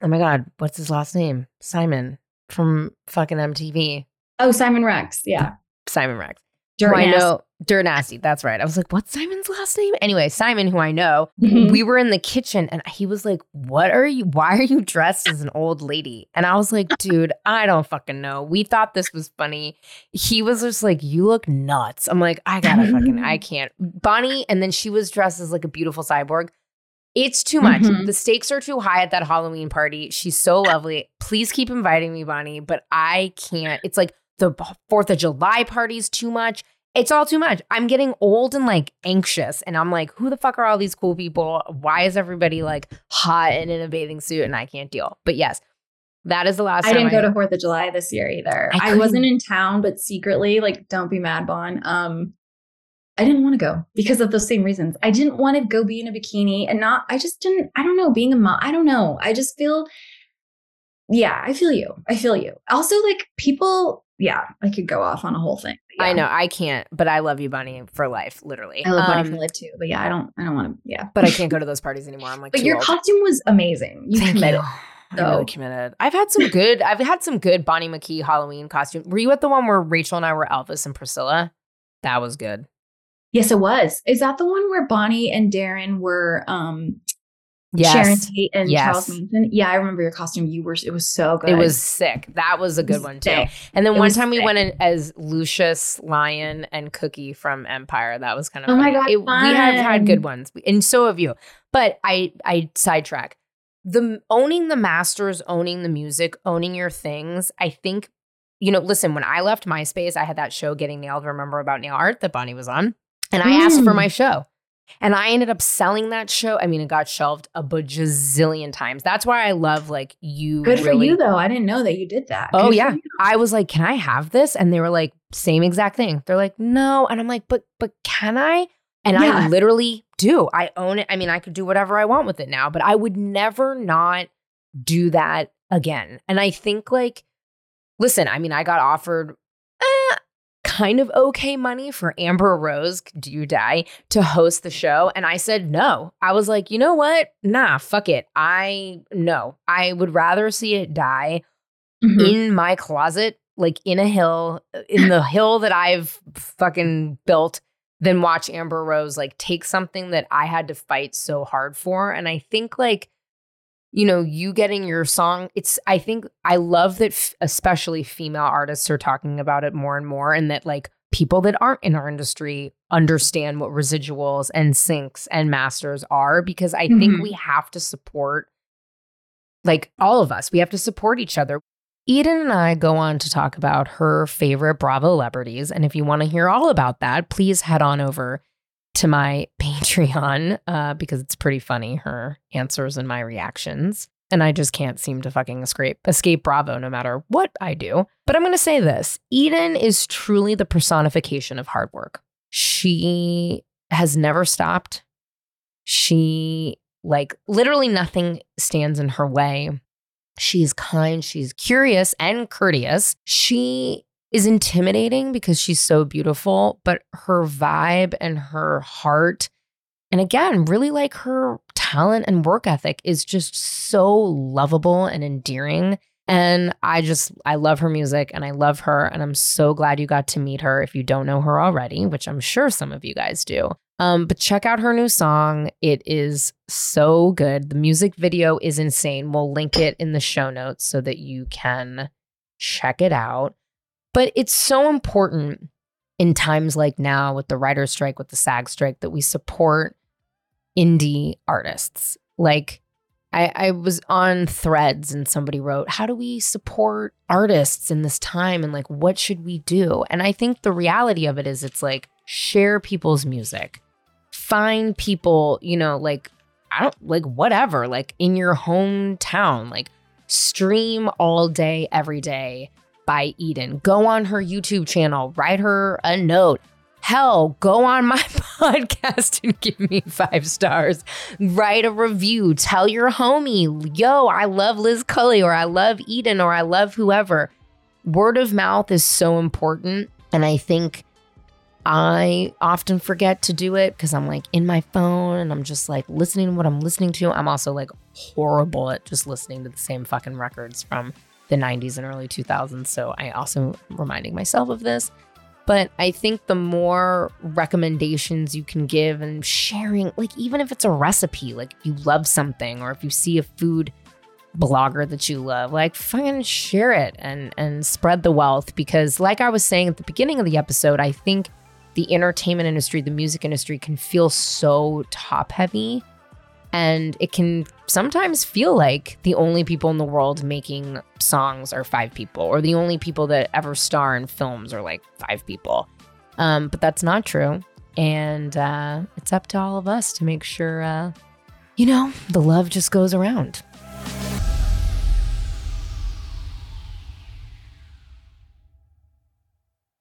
oh my God, what's his last name? Simon from fucking MTV. Oh, Simon Rex. Yeah. Simon Rex. I know Dirt Nasty. That's right. I was like, what's Simon's last name? Anyway, Simon, who I know, mm-hmm. we were in the kitchen and he was like, What are you? Why are you dressed as an old lady? And I was like, Dude, I don't fucking know. We thought this was funny. He was just like, You look nuts. I'm like, I gotta fucking, I can't. Bonnie, and then she was dressed as like a beautiful cyborg. It's too much. Mm-hmm. The stakes are too high at that Halloween party. She's so lovely. Please keep inviting me, Bonnie, but I can't. It's like, the 4th of July parties too much. It's all too much. I'm getting old and like anxious. And I'm like, who the fuck are all these cool people? Why is everybody like hot and in a bathing suit and I can't deal? But yes, that is the last I didn't go to Fourth of July this year either. I, I, wasn't in town, but secretly, like, don't be mad, Bon. Um, I didn't want to go because of those same reasons. I didn't want to go be in a bikini and not, I just didn't, I don't know, being a mom, I don't know. I just feel, yeah, I feel you. I feel you. Also, like, people yeah, I could go off on a whole thing. Yeah. I know I can't, but I love you, Bunny, for life, literally. I love Bunny for um, life too, but yeah, I don't, I don't want to. Yeah, but I can't go to those parties anymore. I'm like, but your old. costume was amazing. You Thank committed. You. So. really committed. I've had some good. I've had some good Bonnie McKee Halloween costume. Were you at the one where Rachel and I were Elvis and Priscilla? That was good. Yes, it was. Is that the one where Bonnie and Darren were um Yes. Sharon Tate and yes. Charles Manson. Yeah, I remember your costume. You were it was so good. It was sick. That was a good one too. And then it one time sick. we went in as Lucius Lyon and Cookie from Empire. That was kind of oh funny. my god. It, we have had good ones, and so have you. But I I sidetrack. The owning the masters, owning the music, owning your things. I think you know. Listen, when I left MySpace, I had that show Getting Nailed. Remember about nail art that Bonnie was on, and I mm. asked for my show. And I ended up selling that show. I mean, it got shelved a bajillion times. That's why I love like you. Good really- for you though. I didn't know that you did that. Oh Good yeah. I was like, can I have this? And they were like, same exact thing. They're like, no. And I'm like, but but can I? And yeah. I literally do. I own it. I mean, I could do whatever I want with it now, but I would never not do that again. And I think like, listen, I mean, I got offered kind of okay money for Amber Rose, Do You Die, to host the show. And I said no. I was like, you know what? Nah, fuck it. I no. I would rather see it die mm-hmm. in my closet, like in a hill, in the hill that I've fucking built than watch Amber Rose like take something that I had to fight so hard for. And I think like, you know, you getting your song, it's, I think I love that, f- especially female artists are talking about it more and more, and that like people that aren't in our industry understand what residuals and syncs and masters are because I mm-hmm. think we have to support like all of us, we have to support each other. Eden and I go on to talk about her favorite Bravo celebrities. And if you want to hear all about that, please head on over to my Patreon uh, because it's pretty funny, her answers and my reactions. And I just can't seem to fucking escape, escape Bravo no matter what I do. But I'm going to say this Eden is truly the personification of hard work. She has never stopped. She, like, literally nothing stands in her way. She's kind, she's curious and courteous. She is intimidating because she's so beautiful, but her vibe and her heart, and again, really like her talent and work ethic is just so lovable and endearing. And I just, I love her music and I love her. And I'm so glad you got to meet her if you don't know her already, which I'm sure some of you guys do. Um, but check out her new song. It is so good. The music video is insane. We'll link it in the show notes so that you can check it out. But it's so important in times like now with the writer's strike, with the SAG strike, that we support indie artists. Like, I, I was on threads and somebody wrote, How do we support artists in this time? And like, what should we do? And I think the reality of it is, it's like, share people's music find people, you know, like, I don't like whatever, like in your hometown, like stream all day, every day by Eden. Go on her YouTube channel, write her a note. Hell, go on my podcast and give me five stars. Write a review. Tell your homie, yo, I love Liz Cully or I love Eden or I love whoever. Word of mouth is so important. And I think I often forget to do it because I'm like in my phone and I'm just like listening to what I'm listening to. I'm also like horrible at just listening to the same fucking records from the 90s and early 2000s. So I also reminding myself of this. But I think the more recommendations you can give and sharing, like even if it's a recipe, like you love something or if you see a food blogger that you love, like fucking share it and and spread the wealth because like I was saying at the beginning of the episode, I think the entertainment industry, the music industry can feel so top heavy. And it can sometimes feel like the only people in the world making songs are five people, or the only people that ever star in films are like five people. Um, but that's not true. And uh, it's up to all of us to make sure, uh, you know, the love just goes around.